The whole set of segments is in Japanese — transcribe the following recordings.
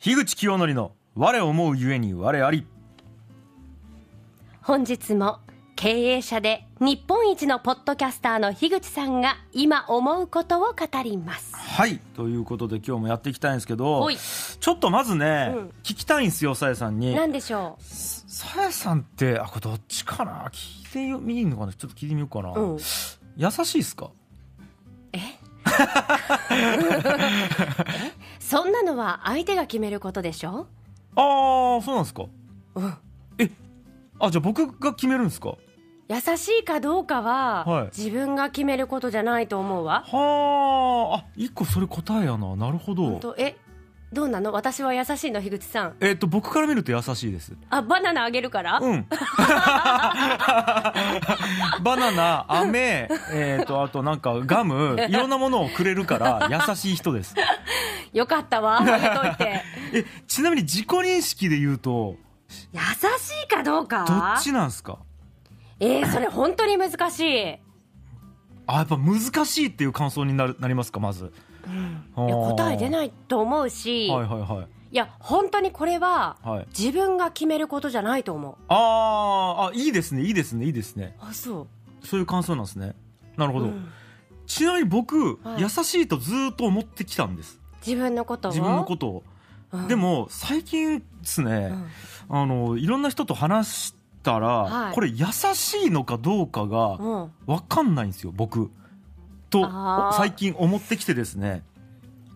樋口清則の我思うゆえに我あり。本日も経営者で日本一のポッドキャスターの樋口さんが今思うことを語ります。はい。ということで今日もやっていきたいんですけどちょっとまずね、うん。聞きたいんですよさやさんに。何でしょさやさんってあこれどっちかな？聞いてみいいのかな。ちょっと聞いてみようかな、う、うん、優しいっすか？え？そんなのは相手が決めることでしょ？ああそうなんですか。うん。えあじゃあ僕が決めるんですか？優しいかどうかは、はい。自分が決めることじゃないと思うわ。はああ一個それ答えやな。なるほど。本当？えどうなの？私は優しいの樋口さん。えっ、と僕から見ると優しいです。あバナナあげるから、うん。バナナ飴えっ、とあとなんかガムいろんなものをくれるから優しい人です。よかったわあげといて。えちなみに自己認識で言うと優しいかどうか？どっちなんですか？えー、それ本当に難しい。あやっぱ難しいっていう感想になるなりますかまずいや答え出いないと思うし、はいはいはい。いや本当にこれははい。自分が決めることじゃないと思う。あーあいいですねいいですねいいですね。あそう。そういう感想なんですね。なるほど、うん。ちなみに僕、はい。優しいとずーっと思ってきたんです。自分のことを？自分のことを、うん。でも最近ですね、うん。あのいろんな人と話したら、はい。これ優しいのかどうかがうん。分かんないんですよ僕と最近思ってきてですね。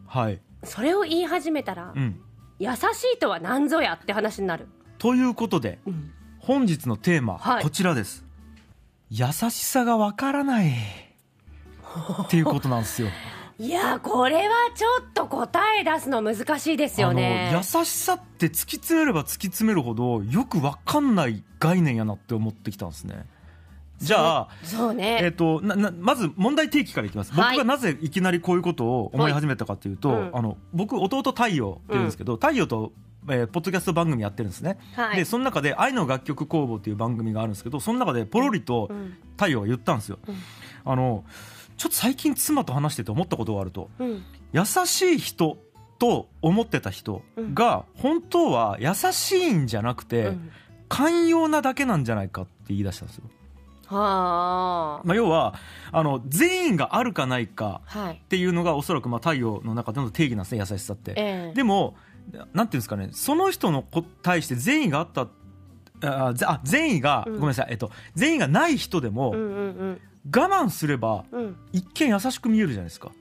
はい、それを言い始めたら、うん、優しいとは何ぞやって話になる、ということでうん。本日のテーマ、はい。こちらです。優しさが分からない。っていうことなんですよ。いやこれはちょっと答え出すの難しいですよね。優しさって突き詰めれば突き詰めるほどよく分かんない概念やなって思ってきたんですねじゃあそうね、えっとななまず問題提起からいきます、はい。僕がなぜいきなりこういうことを思い始めたかというと、はい。うん。あの僕弟太陽っていうんですけど、太陽と、えーポッドキャスト番組やってるんですね、はい。でその中で「愛の楽曲工房」っていう番組があるんですけどその中でポロリとうん。太陽が言ったんですよ、うん。あのちょっと最近妻と話してて思ったことがあると。うん。優しい人と思ってた人が本当は優しいんじゃなくて、うん。寛容なだけなんじゃないかって言い出したんですよ、はあ。まあ、要はあの善意があるかないかはい。っていうのがおそらくまあ太陽の中での定義なんですね優しさって、ええ。でもなんていうんですかねその人のこ対して善意があったあぜあ善意が、うん。ごめんなさい、えっと、善意がない人でも、うんうんうん。我慢すればうん。一見優しく見えるじゃないですか。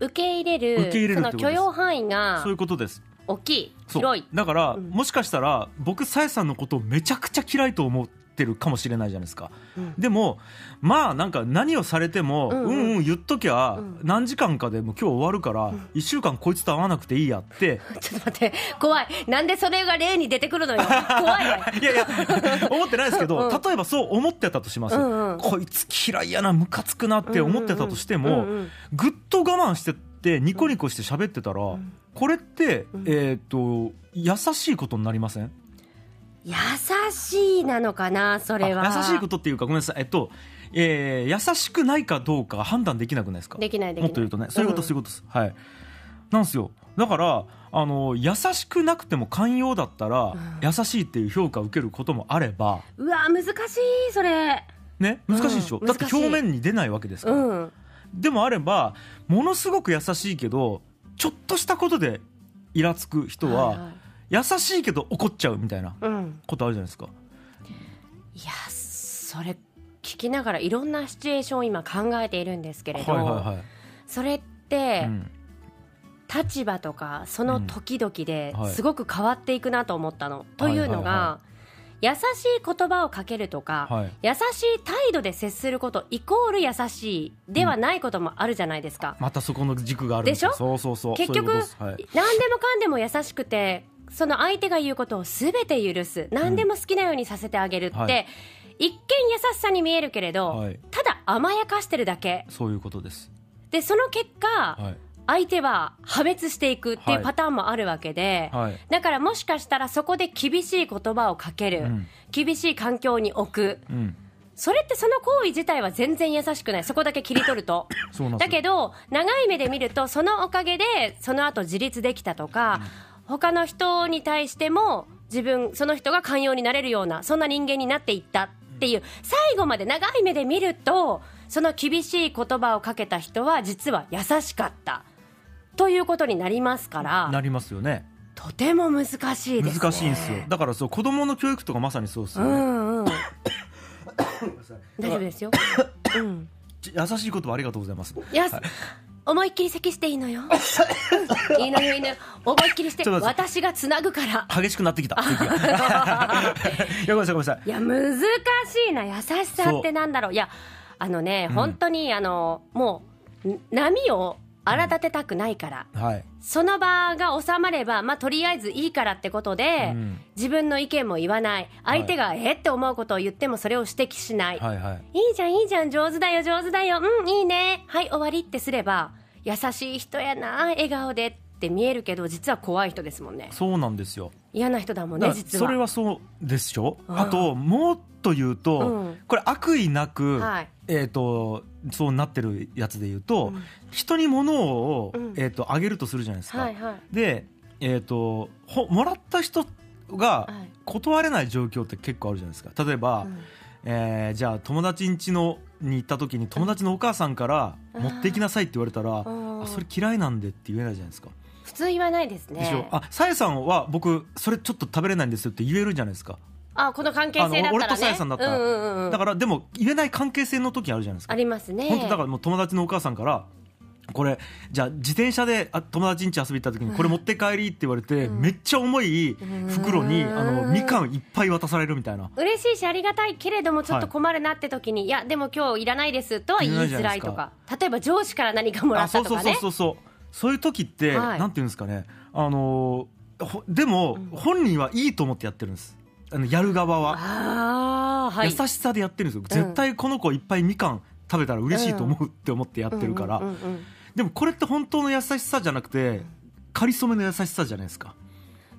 受け入れる受け入れるその許容範囲がそういうことです。大きい広い。だから、うん。もしかしたら僕さやさんのことをめちゃくちゃ嫌いと思ってるかもしれないじゃないですか。うん。でもまあなんか何をされても、ううん。んうんうん言っときゃ、うん。何時間かでもう今日終わるから、1週間こいつと会わなくていいやって。ちょっと待って怖い。なんでそれが例に出てくるのよ。怖い。わ いやいや思ってないですけど、うん。例えばそう思ってたとします、うんうん。こいつ嫌いやなムカつくなって思ってたとしても、ぐっと我慢してってニコニコして喋ってたら、ん。これって、うん。えっ、と優しいことになりません？優しいなのかなそれは。あ優しいことっていうかごめんなさい。えっと、えー優しくないかどうか判断できなくないですか？できないできない。もっと言うとねそういうこと、うんそういうことです。はい。なんですよ。だからあの優しくなくても寛容だったら、ん。優しいっていう評価を受けることもあればうわ難しいそれ。ね？難しいでしょ、うんだって表面に出ないわけですから、うん。でもあればものすごく優しいけどちょっとしたことでイラつく人は、いい優しいけど怒っちゃうみたいなうん。ことあるじゃないですか。いやそれ聞きながらいろんなシチュエーションを今考えているんですけれど、はいはいはい。それって、うん。立場とかその時々でうん。はい。すごく変わっていくなと思ったの。というのが、はいは優しい言葉をかけるとか、はい。優しい態度で接することイコール優しいではないこともあるじゃないですか。またそこの軸があるんでしそうそうそう結局そういうはい何でもかんでも優しくてその相手が言うことを全て許す。何でも好きなようにさせてあげるって、はい。一見優しさに見えるけれど、はい。ただ甘やかしてるだけ。そういうことです。でその結果、はい。相手は破滅していくっていはい。うパターンもあるわけで、はい。だからもしかしたらそこで厳しい言葉をかける、うん。厳しい環境に置く。うん。それってその行為自体は全然優しくない。そこだけ切り取ると。だけど長い目で見るとそのおかげでその後自立できたとか、他の人に対しても自分その人が寛容になれるようなそんな人間になっていったっていう最後まで長い目で見るとその厳しい言葉をかけた人は実は優しかった。ということになりますからなりますよね。とても難しいです、ね、難しいんですよ。だからそう子供の教育とかまさにそうですうよね、んうん 大丈夫ですよ、うん、ち優しい言葉ありがとうございます。い。や、思いっきり咳していいのよ。う んいいのよいいのよ。思いっきりして私がつなぐから。激しくなってきた。いやごめん。なさいごめんなさいいや難しいな。優しさってなんだろう。いやあのね、うん。本当にあのもうん波を荒立てたくないから、はい、その場が収まれば、まあ、とりあえずいいからってことで、うん。自分の意見も言わない。相手がえって思うことを言ってもそれを指摘しない、はいはい。いいじゃんいいじゃん上手だよ上手だよ。うんいいね。はい終わりってすれば優しい人やな笑顔でって見えるけど実は怖い人ですもんね。そうなんですよ。嫌な人だもんね実は。それはそうでしょ？うん。あともっと言うと、うん。これ悪意なく、はい。えー、とそうなってるやつで言うと、うん。人に物を、うん。えー、とあげるとするじゃないですか、はいはい。で、えー、とほもらった人がはい。断れない状況って結構あるじゃないですか。例えば、うん。えーじゃあ友達ん家のに行った時に友達のお母さんからうん。持っていきなさいって言われたら、うんあそれ嫌いなんでって言えないじゃないですか、普通言わないですね。でしょ？あさえさんは僕それちょっと食べれないんですよって言えるじゃないですかあこの関係性だったらね。あの俺とさやさんだったら。うんうんうん、だからでも言えない関係性の時あるじゃないですか。ありますね。本当だからもう友達のお母さんからこれじゃあ自転車であ友達ん家遊び行った時にこれ持って帰りって言われて、うん。めっちゃ重い袋にうん。あのみかんいっぱい渡されるみたいな。嬉しいしありがたいけれどもちょっと困るなって時に、い、やでも今日いらないですとは言いづらいとか。例えば上司から何かもらったとかね。そうそうそうそういう時って、はい。なんていうんですかね。あのでも、本人はいいと思ってやってるんですあのやる側は、はい。優しさでやってるんですよ、絶対この子いっぱいみかん食べたら嬉しいと思うって思ってやってるから、でもこれって本当の優しさじゃなくてかりそめの優しさじゃないですか。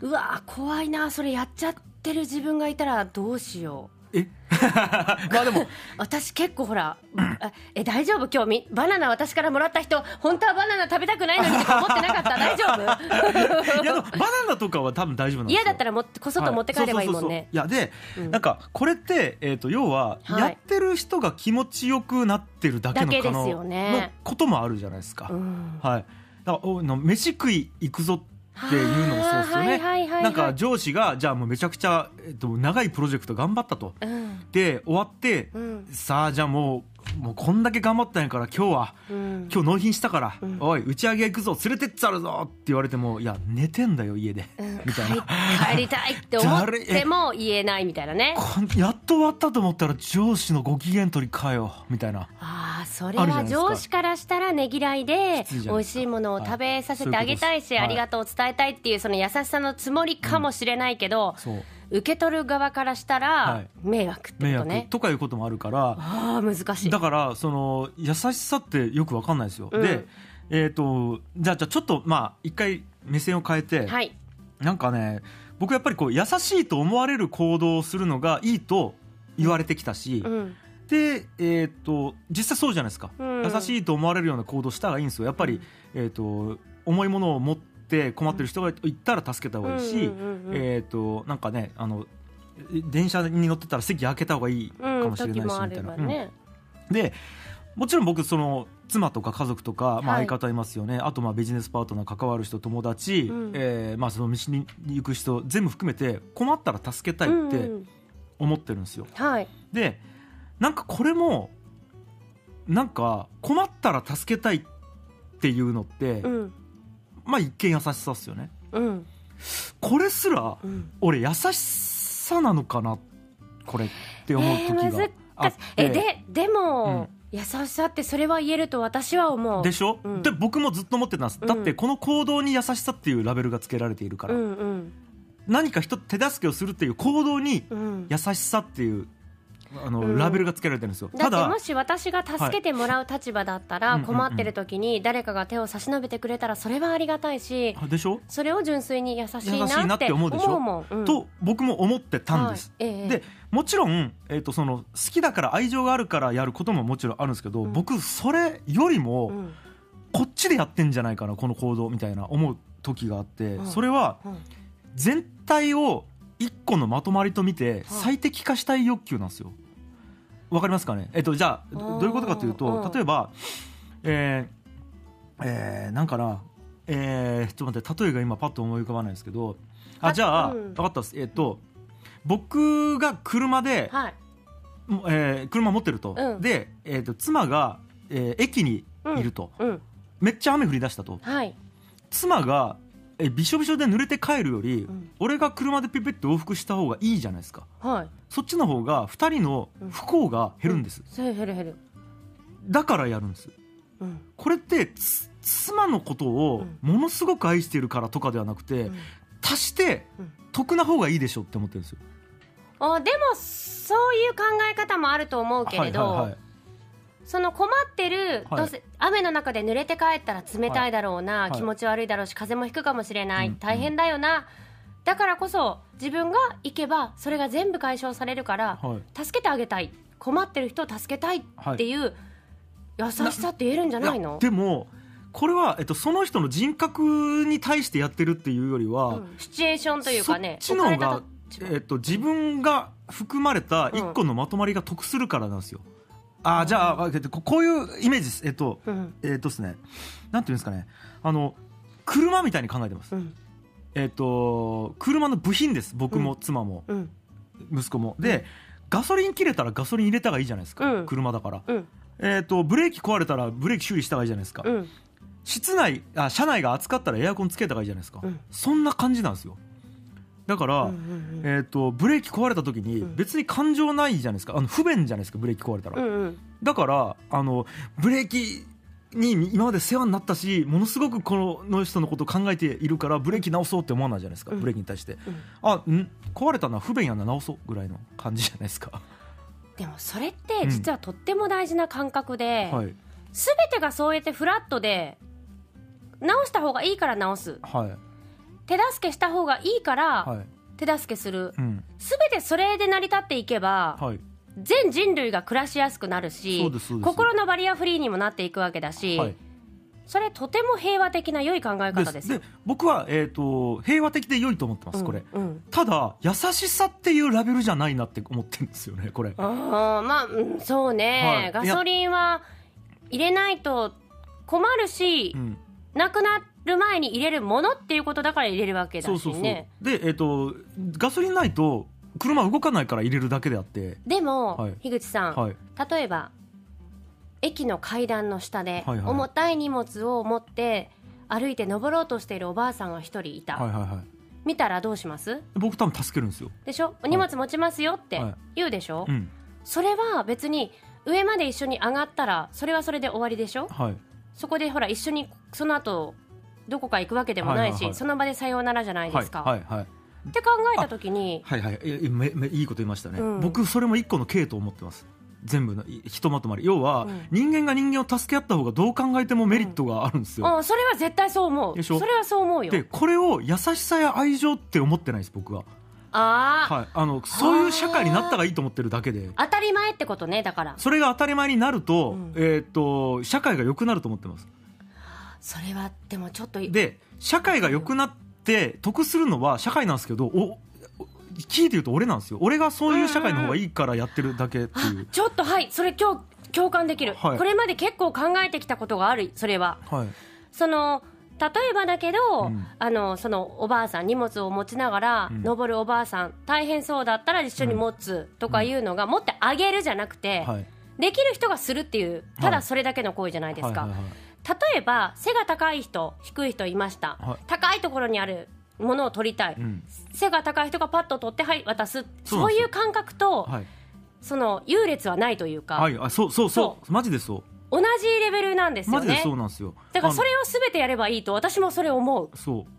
うわー怖いなそれやっちゃってる自分がいたらどうしようえ？まあでも。私結構ほら、あえ大丈夫？今日みバナナ私からもらった人本当はバナナ食べたくないのにとか思ってなかった？大丈夫？いやバナナとかは多分大丈夫なんですよ。嫌だったらもこそっと持って帰ればいいもんね。いやで、うん。なんかこれって、えー、と要は、はい。やってる人が気持ちよくなってるだけの可能よね。のこともあるじゃないですか、うん。はい。だからおの飯食い行くぞっていうのもそうですよね、なんか上司がじゃあもうめちゃくちゃ、えっと長いプロジェクト頑張ったと。うんで終わって、うんさあじゃあもうもうこんだけ頑張ったんやから今日はうん。今日納品したから、うん。おい打ち上げ行くぞ連れてっつあるぞって言われてもいや寝てんだよ家で、うん。みたいな。帰帰りたいって思っても言えないみたいなね。やっと終わったと思ったら上司のご機嫌取りかよみたいな。ああそれは上司からしたらねぎらいで美味しいものを食べさせてあげたいしはい。ありがとうを伝えたいっていうその優しさのつもりかもしれないけど、そう受け取る側からしたはらい迷惑って迷惑ことね。とかいうこともあるからああ難しい。だからその優しさってよくわかんないですよ、うんでえっ、とじゃあじゃあちょっとまあ一回目線を変えて、はい。なんかね僕やっぱりこう優しいと思われる行動をするのがいいと言われてきたし、うん。で、えー、と実際そうじゃないですか、うん優しいと思われるような行動した方がいいんですよやっぱり、えー、と重いものを持って困ってる人がいたら助けた方がいいし、うんうんうんうんえー、となんかねあの電車に乗ってたら席開けた方がいいかうん。もしれないしみたいな。うん。でもちろん僕その妻とか家族とか、まあ、はい相方いますよね、あとまあビジネスパートナー関わる人友達、うんえーまあ、その道に行く人全部含めて困ったら助けたいってうんうん思ってるんですよ。はい。でなんかこれもなんか困ったら助けたいっていうのって、うん。まあ一見優しさっすよねうん。これすらうん。俺優しさなのかなこれって思う時えーがあって、えででも、優しさってそれは言えると私は思う。でしょ、うんで僕もずっと思ってたんです、うんだってこの行動に優しさっていうラベルがつけられているから、うんうん何か人手助けをするっていう行動にうん。優しさっていうあの、うん。ラベルがつけられてるんですよ。だただってもし私が助けてもらう立場だったらはい。困ってる時に誰かが手を差し伸べてくれたらそれはありがたいしあでしょ、それを純粋に優しいなってて思思うでしょ？うもん、うん。と僕も思ってたんです、はい。ええでもちろん、えー、とその好きだから愛情があるからやることももちろんあるんですけど、うん。僕それよりもうん。こっちでやってんじゃないかなこの行動みたいな思っ時があって、うん。それはうん。全体を一個のまとまりと見て最適化したい欲求なんですよ。わかりますかね？えっとじゃあどどういうことかといううん。と例えばえーえーなんかな？えーちょっと待って例えが今パッと思い浮かばないですけどあじゃあ、うん。分かったっす。えっと僕が車で、はい。もえー車持ってると、うん。で、えー、と妻が、えー駅にいると、うん。めっちゃ雨降り出したと。はい。妻がえーびしょびしょで濡れて帰るより、ん。俺が車でピピッと往復した方がいいじゃないですか。はい。そっちの方が2人の不幸が減るんです、そう減る減る。だからやるんです。うん。これってつ妻のことをものすごく愛しているからとかではなくて、うん。足してうん。得な方がいいでしょって思ってるんですよ。あでもそういう考え方もあると思うけれど、はいはいはいその困ってる、はいどうせ雨の中で濡れて帰ったら冷たいだろうな、はい。気持ち悪いだろうし風もひくかもしれない、うん大変だよな、だからこそ自分が行けばそれが全部解消されるから、はい。助けてあげたい。困ってる人を助けたいってい。う優しさって言えるんじゃないの？でもこれは、えっと、その人の人格に対してやってるっていうよりは、うん。シチュエーションというかねそっちの方がえっと、自分が含まれた一個のまとまりが得するからなんですよ。あーじゃあ、えっとここういうイメージです。えっと、うんえっとですね、なんていうんですかね、あの、車みたいに考えてます。うんえっと、車の部品です。僕も妻もうん息子も。で、ガソリン切れたらガソリン入れた方がいいじゃないですか。うん車だから。うんえっと、ブレーキ壊れたらブレーキ修理した方がいいじゃないですか。うん室内あ車内が暑かったらエアコンつけた方がいいじゃないですか、うんそんな感じなんですよだから、うんうんえー、とブレーキ壊れた時にうん。別に感情ないじゃないですか。あの不便じゃないですかブレーキ壊れたら、うんうん。だからあのブレーキに今まで世話になったしものすごくこの人のことを考えているからブレーキ直そうって思わないじゃないですか、うん。ブレーキに対して、うん。あん？壊れたのは不便やな直そうぐらいの感じじゃないですか、でもそれって実はとっても大事な感覚で、はい。すべてがそうやってフラットで直した方がいいから直す。はい手助けした方がいいからはい。手助けする。うん。すべてそれで成り立っていけばはい。全人類が暮らしやすくなるし心のバリアフリーにもなっていくわけだし、はい。それとても平和的な良い考え方です僕は、えー、と平和的で良いと思ってます、これ。うん。うんただ優しさっていうラベルじゃないなって思ってるんですよねこれ。あーまあ、うんそうね、はい。ガソリンは入れないと困るし、うん。なくなる前に入れるものっていうことだから入れるわけだしそうそうそう。ねでえっ、とガソリンないと車動かないから入れるだけであって。でも、はい。樋口さん、はい。例えば駅の階段の下ではいはい。重たい荷物を持って歩いて登ろうとしているおばあさんが一人いた、はいはいはい。見たらどうします？僕多分助けるんですよ。でしょ？荷物持ちますよってはい。言うでしょ、うん。それは別に上まで一緒に上がったらそれはそれで終わりでしょ？はい。そこでほら一緒にその後どこか行くわけでもないし、はいはいはい。その場でさようならじゃないですか、はいはいはい。って考えた時にはいはい。ええめめいいこと言いましたね、うん。僕それも一個の系と思ってます。全部のいひとまとまり。要は、うん。人間が人間を助け合った方がどう考えてもメリットがあるんですよ、あそれは絶対そう思う。でしょ？それはそう思うよ。でこれを優しさや愛情って思ってないです僕は、ああ、はい、あのそういう社会になったらいいと思ってるだけで。当たり前ってことねだから。それが当たり前になると,、うん。えー、と社会が良くなると思ってますそれはでもちょっとで社会が良くなって得するのは社会なんですけどおお聞いて言うと俺なんですよ。俺がそういう社会の方がいいからやってるだけっていう、ちょっとはい。それ今日共感できる、はい。これまで結構考えてきたことがあるそれは。はい。その例えばだけど、うん。あのそのおばあさん荷物を持ちながら、うん。登るおばあさん大変そうだったら一緒に持つとかいうのが、持ってあげるじゃなくて、はい。できる人がするっていうただそれだけの行為じゃないですか、はいはいはい例えば背が高い人低い人いました、はい。高いところにあるものを取りたい、うん。背が高い人がパッと取ってはい渡す。そういう感覚と、はい。その優劣はないというか、はい。あそうそうそう。マジでそう。同じレベルなんですよマジでねそうなんですよ。だからそれあを全てやればいいと私もそれ思う。のそう。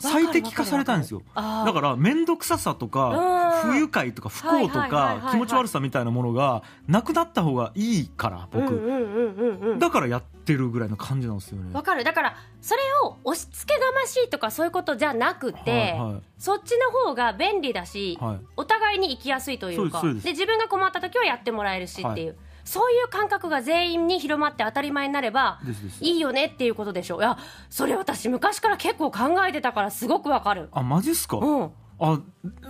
最適化されたんですよ。だから面倒くささとかうん。不愉快とか不幸とか気持ち悪さみたいなものがなくなった方がいいから僕、だからやってるぐらいの感じなんですよね。わかる。だからそれを押し付けがましいとかそういうことじゃなくて、はいはい。そっちの方が便利だし、はい。お互いに生きやすいというかで自分が困った時はやってもらえるしっていう、そういう感覚が全員に広まって当たり前になればいいよねっていうことでしょ。ういやそれ私昔から結構考えてたからすごくわかる。あマジっすか、うんあ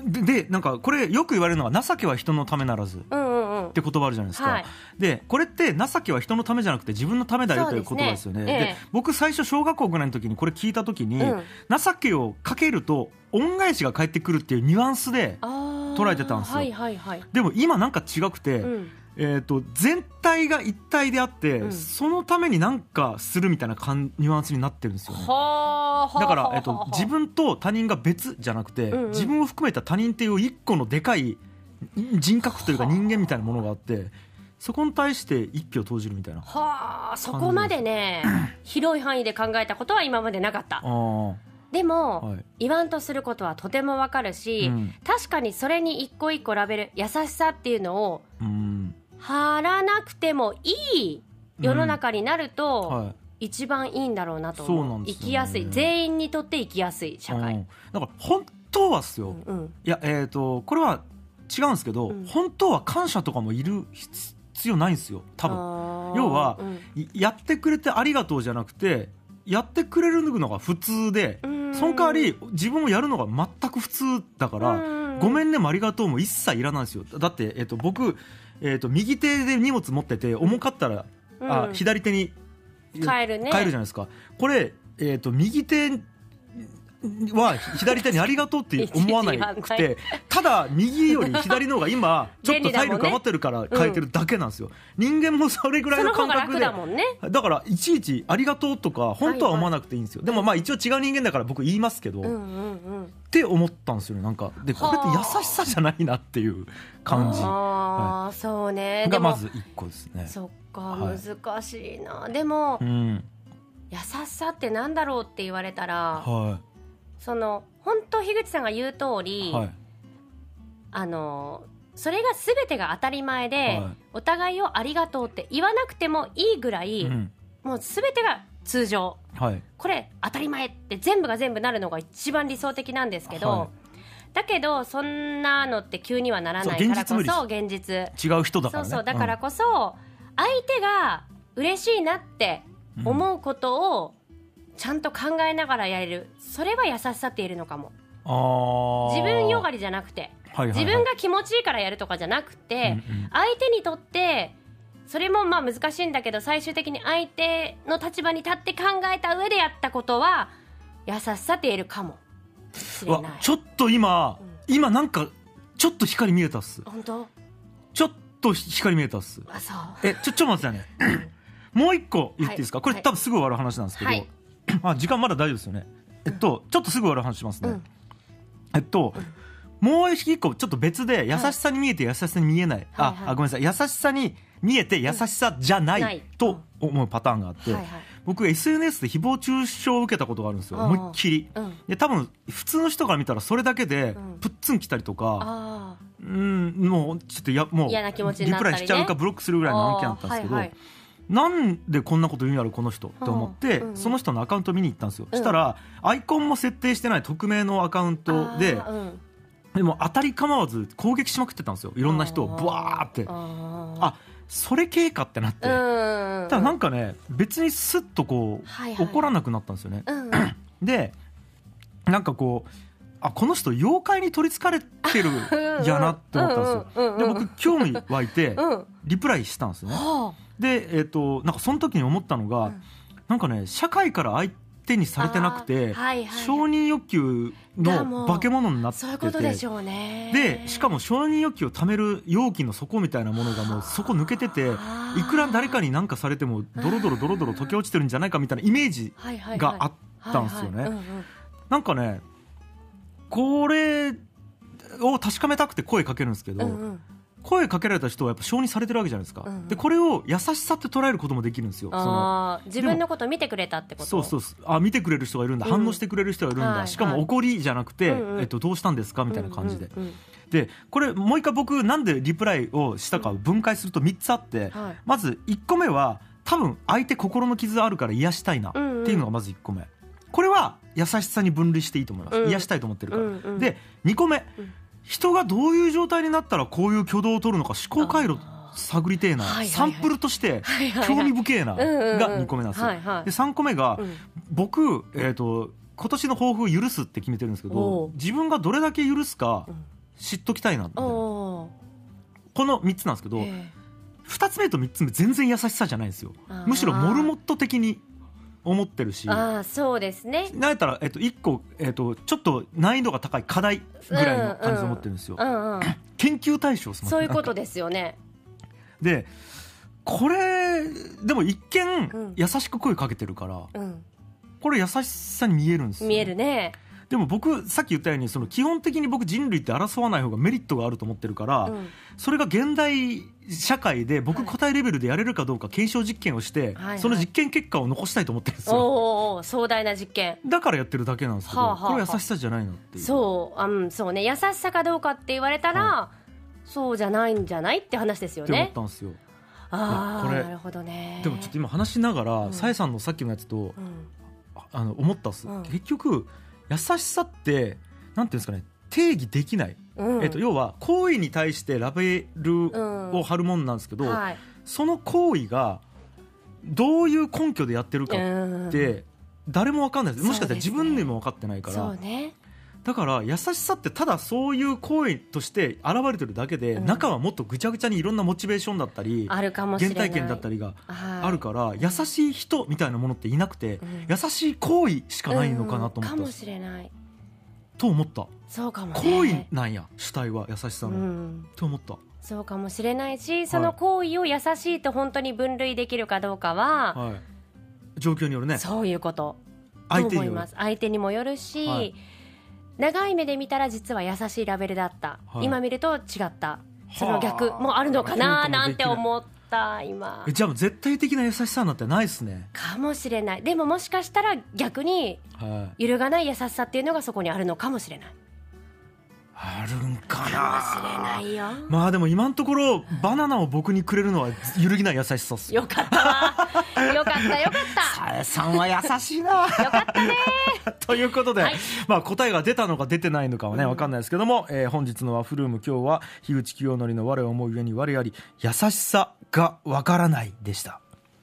ででなんかこれよく言われるのが情けは人のためならずって言葉あるじゃないですか、はい。でこれって情けは人のためじゃなくて自分のためだよという言ですね。葉ですよね。ええ。僕最初小学校ぐらいの時にこれ聞いた時に、うん。情けをかけると恩返しが返ってくるっていうニュアンスで捉えてたんですよ。はいはいはい、でも今なんか違くて、うんえー、と全体が一体であって、うん。そのために何かするみたいな感ニュアンスになってるんですよね。はあだから、えっと、自分と他人が別じゃなくて、うんうん。自分を含めた他人っていう一個のでかい人格というか人間みたいなものがあってそこに対して一票投じるみたいなはあそこまでね広い範囲で考えたことは今までなかった。でも、はい。言わんとすることはとてもわかるし、うん。確かにそれに一個一個ラベル優しさっていうのをうん貼らなくてもいい世の中になると、はい。一番いいんだろうなとそうなんですよね。生きやすい。全員にとって生きやすい。社会。うん。だから本当はっすよ、うんいやえっ、とこれは違うんですけど、うん。本当は感謝とかもいる必要ないんですよ。多分。要はうん。いやってくれてありがとうじゃなくてやってくれるのが普通でうん。その代わり自分をやるのが全く普通だから、うん。ごめんねもありがとうも一切いらないんですよ。だって、えっと僕、えっと右手で荷物持ってて重かったら、あうん。左手に帰るね。帰るじゃないですか。これ、えっと右手は左手にありがとうって思わないくて ただ右より左の方が今ちょっと体力余ってるから変えてるだけなんですよ、人間もそれぐらいの感覚で。だからいちいちありがとうとか本当は思わなくていいんですよ、でもまあ一応違う人間だから僕言いますけど、って思ったんですよ。ねなんかでこれって優しさじゃないなっていう感じ。ああ、そうね。がまず一個ですね。そっか、はい。難しいな。でも、うん。優しさってなんだろうって言われたらはその本当樋口さんが言う通いり、はい。あのそれが全てが当たり前で、はい。お互いをありがとうって言わなくてもいいぐらい、うん。もう全てが通常。はい。これ当たり前って全部が全部なるのが一番理想的なんですけど、はい。だけどそんなのって急にはならないからこそう現実そ現実。違う人だからね。そうそうだからこそ、相手が嬉しいなって思うことをちゃんと考えながらやれる。それは優しさって言えるのかも。自分よがり、りじゃなくて。はいはいはい。自分が気持ちいいからやるとかじゃなくて、うんうん。相手にとってそれもまあ難しいんだけど最終的に相手の立場に立って考えた上でやったことは優しさって言えるかも。しれわない。ちょっと今、今なんかちょっと光見えたっす。本当？ちょっと光見えたっす。あそう。えちょちょっと待ってね。もう一個言っていいですか、これはい。はい多分すぐ終わる話なんですけど、はい あ時間まだ大丈夫ですよね。えっとちょっとすぐ終わる話しますね、うん。えっと、もう一個ちょっと別で優しさに見えて優しさに見えない、あはいはい。あごめんなさい。優しさに見えて優しさじゃない、と思うパターンがあって、はいはい。僕 SNS で誹謗中傷を受けたことがあるんですよ。思いっきり。うん。で多分普通の人から見たらそれだけでうん。プッツン来たりとか、あうんもうちょっとやもうリプライしちゃうかブロックするぐらいの案件だったんですけど、はいはいなんでこんなこと言うんやろこの人って思って、うんうん。その人のアカウント見に行ったんですよ、うん。したらアイコンも設定してない匿名のアカウントでうん。でも当たり構わず攻撃しまくってたんですよ。いろんな人をブワーって。あそれ系かってなって、うんただなんかね別にスッとこう、はいはい。怒らなくなったんですよね。うん。でなんかこうあこの人妖怪に取りつかれてる やなって思ったんですよ。で僕興味湧いて うん。リプライしたんですね。はでえっ、となんかその時に思ったのが、うん。なんかね社会から相手にされてなくて、はいはい。承認欲求の化け物になあってて。そういうことでしょうね。でしかも承認欲求を貯める容器の底みたいなものがもう底抜けてていくら誰かに何かされてもドロドロドロドロ溶け落ちてるんじゃないかみたいなイメージがあったんですよね、なんかねこれを確かめたくて声かけるんですけど、うんうん。声かけられた人はやっぱ承認されてるわけじゃないですか、うんうん。でこれを優しさって捉えることもできるんですよ。その自分のこと見てくれたってこと？そうそうそうあ見てくれる人がいるんだ、うん。反応してくれる人がいるんだ、はいしかも怒りじゃなくて、うんうん。えっと、どうしたんですか？みたいな感じで、うんうんうんでこれもう一回僕なんでリプライをしたかを分解すると3つあって、はい。まず1個目は多分相手心の傷あるから癒したいなってうんうんいうのがまず1個目これは優しさに分類していいと思います、うん。癒したいと思ってるから、うんうん。で2個目、うん。人がどういう状態になったらこういう挙動を取るのか思考回路探りてえな、はいはいはい。サンプルとして興味深えな、が2個目なんですよ、はいはい。で3個目が、うん。僕、えー、と今年の抱負を許すって決めてるんですけど自分がどれだけ許すかうん。知っときたいなみたいな。おこの3つなんですけど、ーえ。2つ目と3つ目全然優しさじゃないんですよ。むしろモルモット的に思ってるし。えああそうですね。なんやったら、えっと、1個、えっと、ちょっと難易度が高い課題ぐらいの感じで思ってるんですよ、うんうん。研究対象そういうことですよね。でこれでも一見、うん。優しく声かけてるからうん。これ優しさに見えるんですよ。見えるねでも僕さっき言ったようにその基本的に僕人類って争わない方がメリットがあると思ってるから、うん。それが現代社会で僕はい答えレベルでやれるかどうか検証実験をして、はいはい。その実験結果を残したいと思ってるんですよ。お壮大な実験。だからやってるだけなんですけど、はあはあはあ。これ優しさじゃないなっていう。そうあうんそうね。優しさかどうかって言われたら、そうじゃないんじゃないって話ですよって思っねたんですよ。あこれあなるほどね。でもちょっと今話しながらうん。さえ、さんのさっきのやつとうん。ああの思ったっす、うん。結局優しさってなんていうんですかね定義できない、うん。えっと、要は行為に対してラベルを貼るもんなんですけど、はい。その行為がどういう根拠でやってるかうん。って誰も分かんないです。もしかしたら自分でも分かってないから、ねだから優しさってただそういう行為として現れてるだけで、うん。中はもっとぐちゃぐちゃにいろんなモチベーションだったりあるかもしれない。原体験だったりがはいあるから、優しい人みたいなものっていなくて、うん。優しい行為しかないのかなと思った。うんかもしれない。と思った。そうかもね。行為なんや主体は優しさうの、ん。と思った。そうかもしれないしその行為を優しいと本当に分類できるかどうかは、はい。状況によるね。そういうこと。相手による。と思います。相手にもよるし、はい長い目で見たら実は優しいラベルだった、はい。今見ると違った。その逆もあるのかななんて思った今。えじゃあ絶対的な優しさなんてないっすね。かもしれない。でももしかしたら逆にはい。揺るがない優しさっていうのがそこにあるのかもしれないあるんかな。かもしれないよ。まあでも今のところバナナを僕にくれるのは揺るぎない優しさっす。よかったわ。よかったよかった。さえさんは優しいな。よかったね。ということで、はい。まあ、答えが出たのか出てないのかはねうん。分かんないですけども、えー本日のワッフルーム今日は樋口清則の我を思う上に我あり優しさがわからないでした